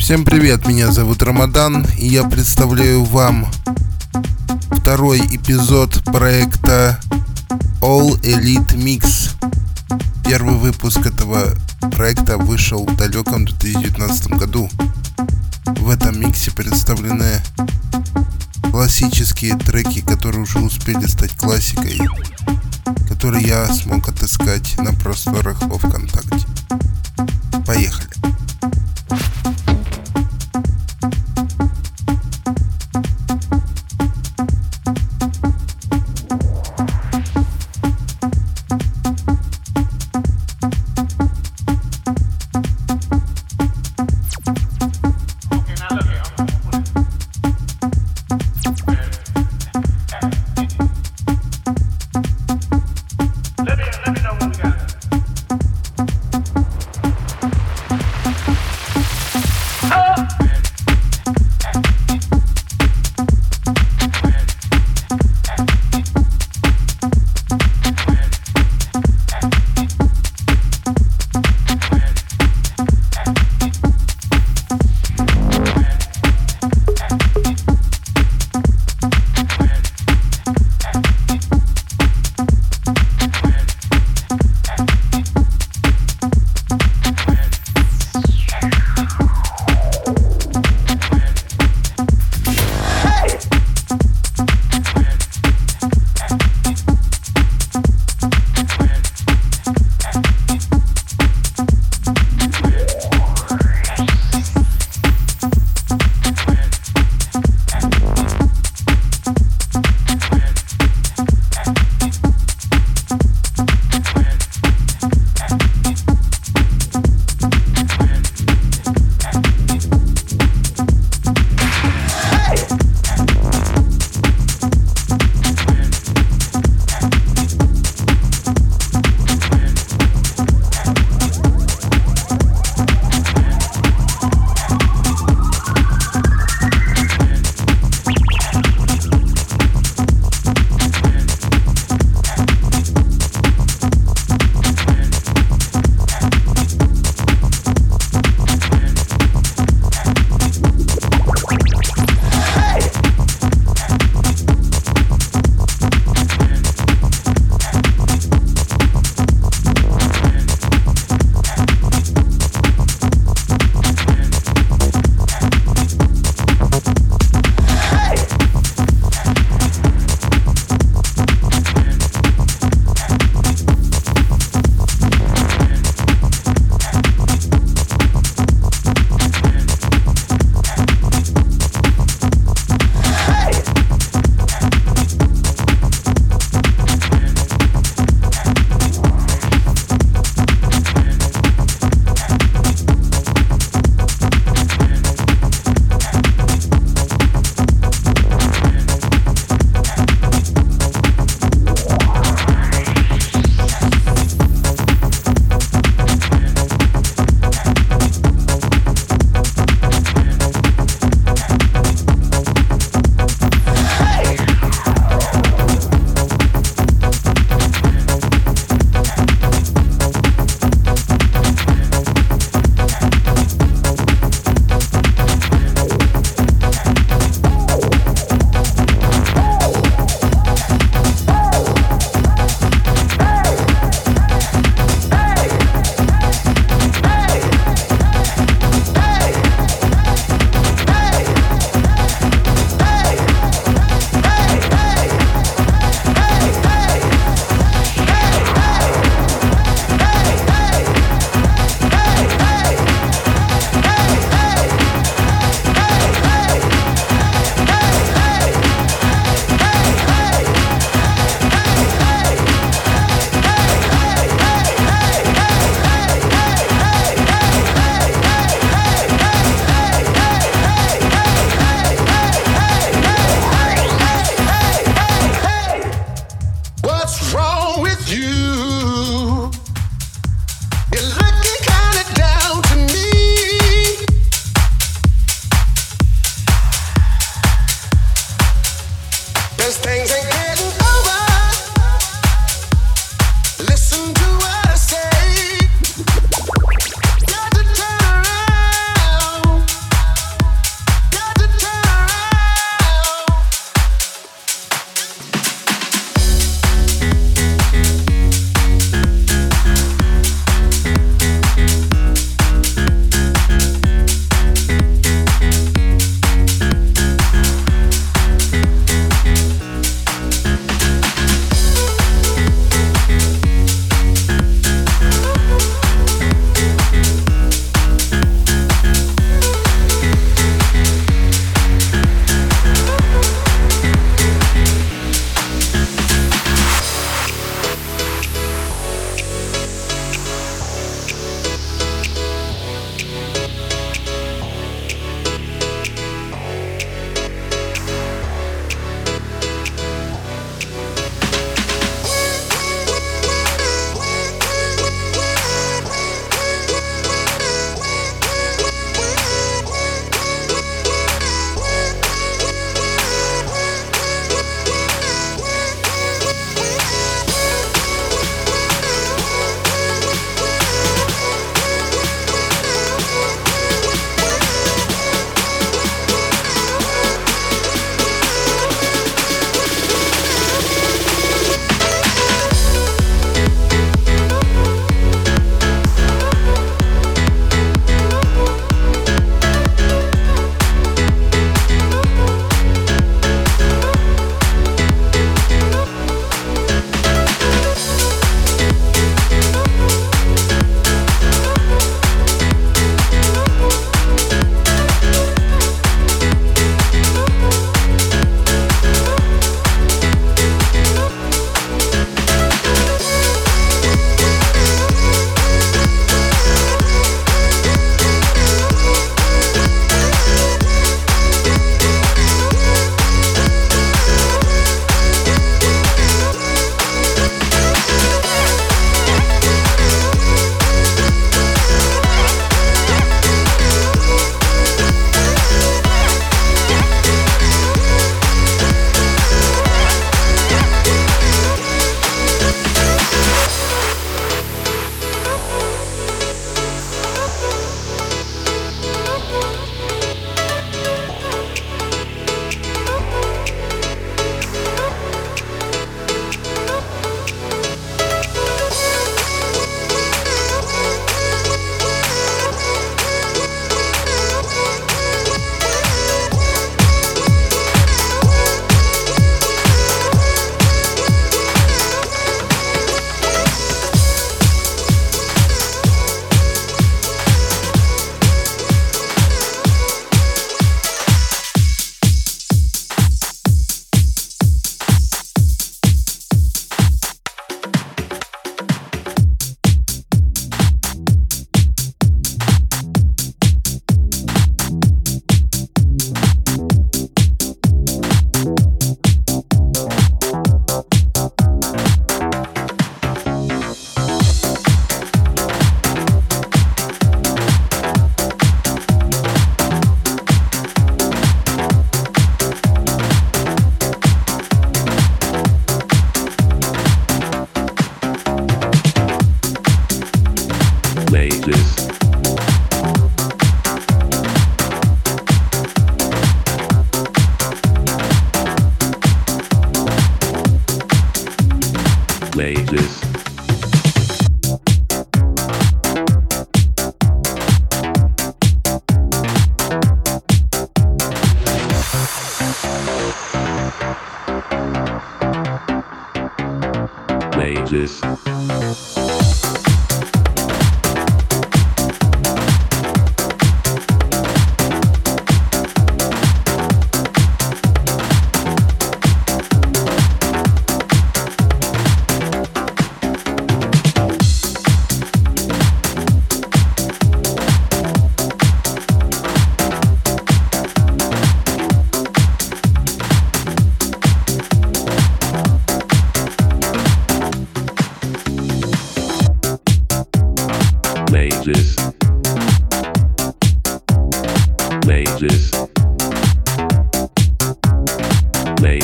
Всем привет, меня зовут Рамадан, и я представляю вам второй эпизод проекта All Elite Mix. Первый выпуск этого проекта вышел в далеком 2019 году. В этом миксе представлены классические треки, которые уже успели стать классикой, которые я смог отыскать на просторах во ВКонтакте.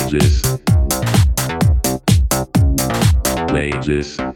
Ladies. Ladies.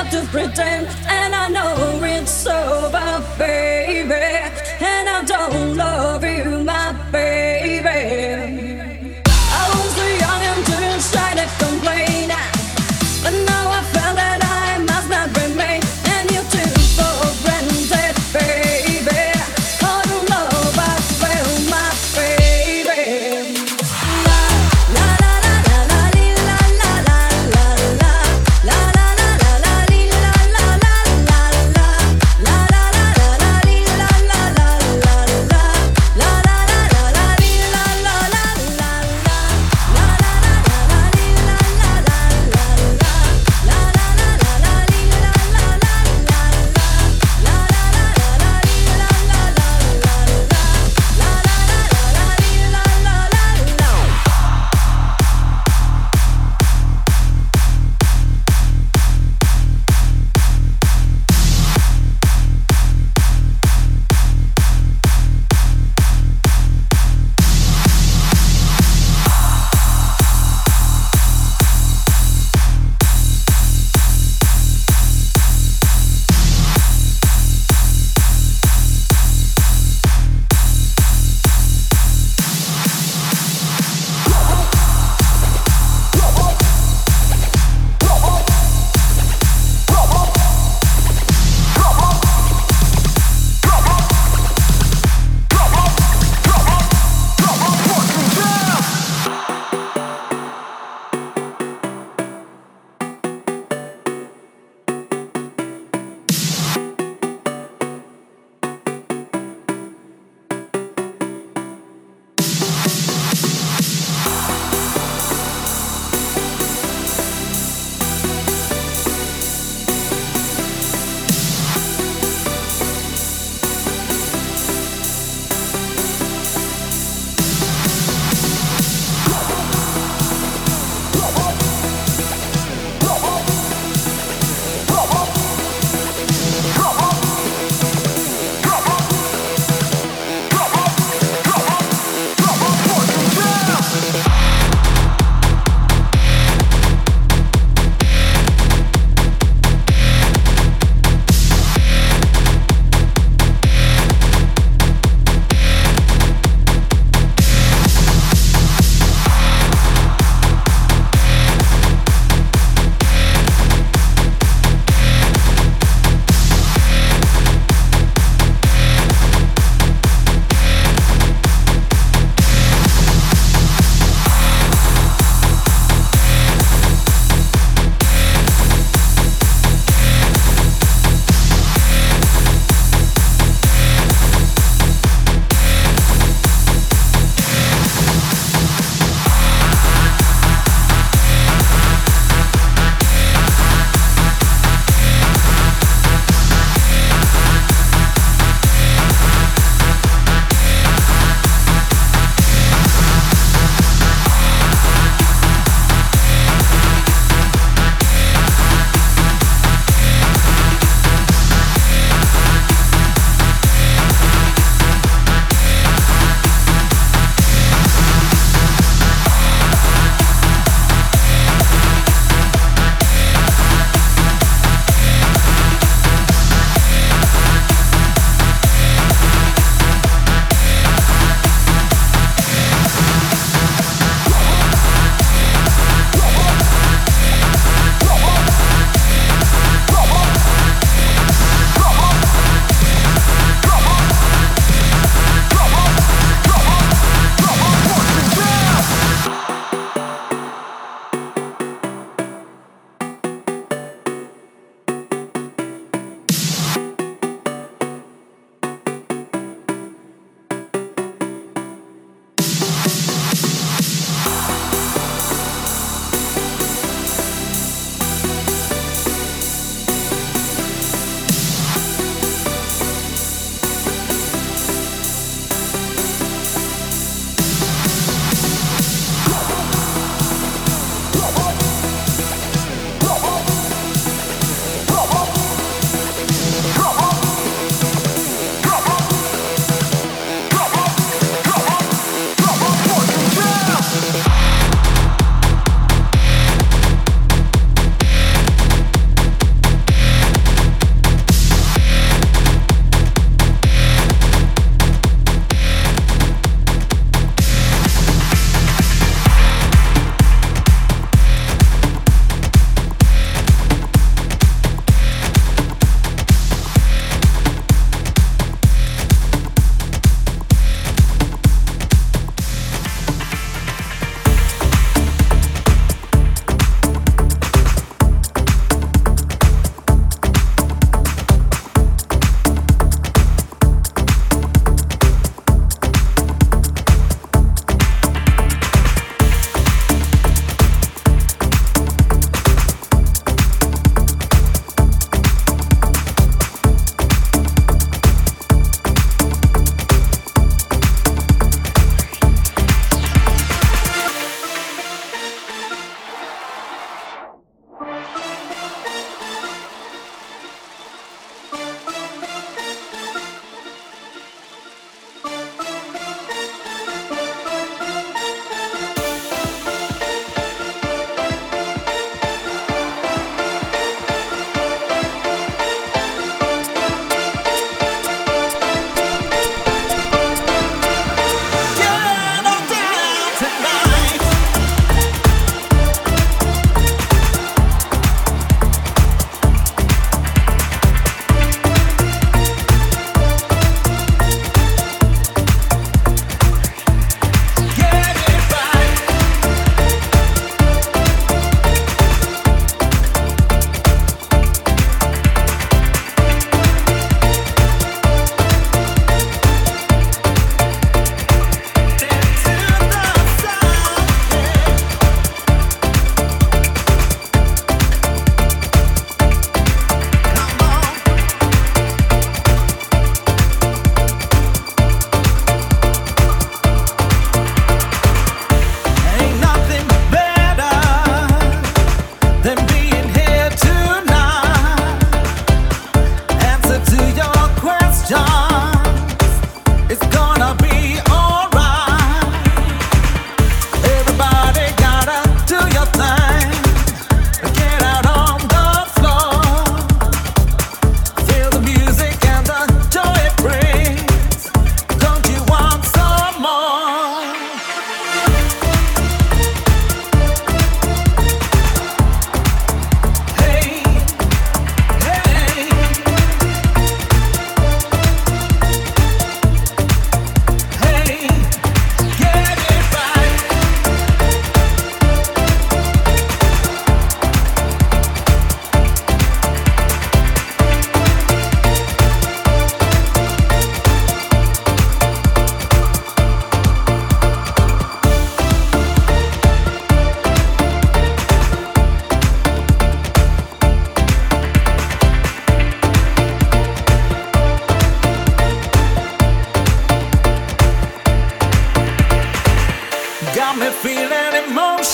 start to pretend, and I know it's over, baby. And I don't love you, my baby.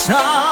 사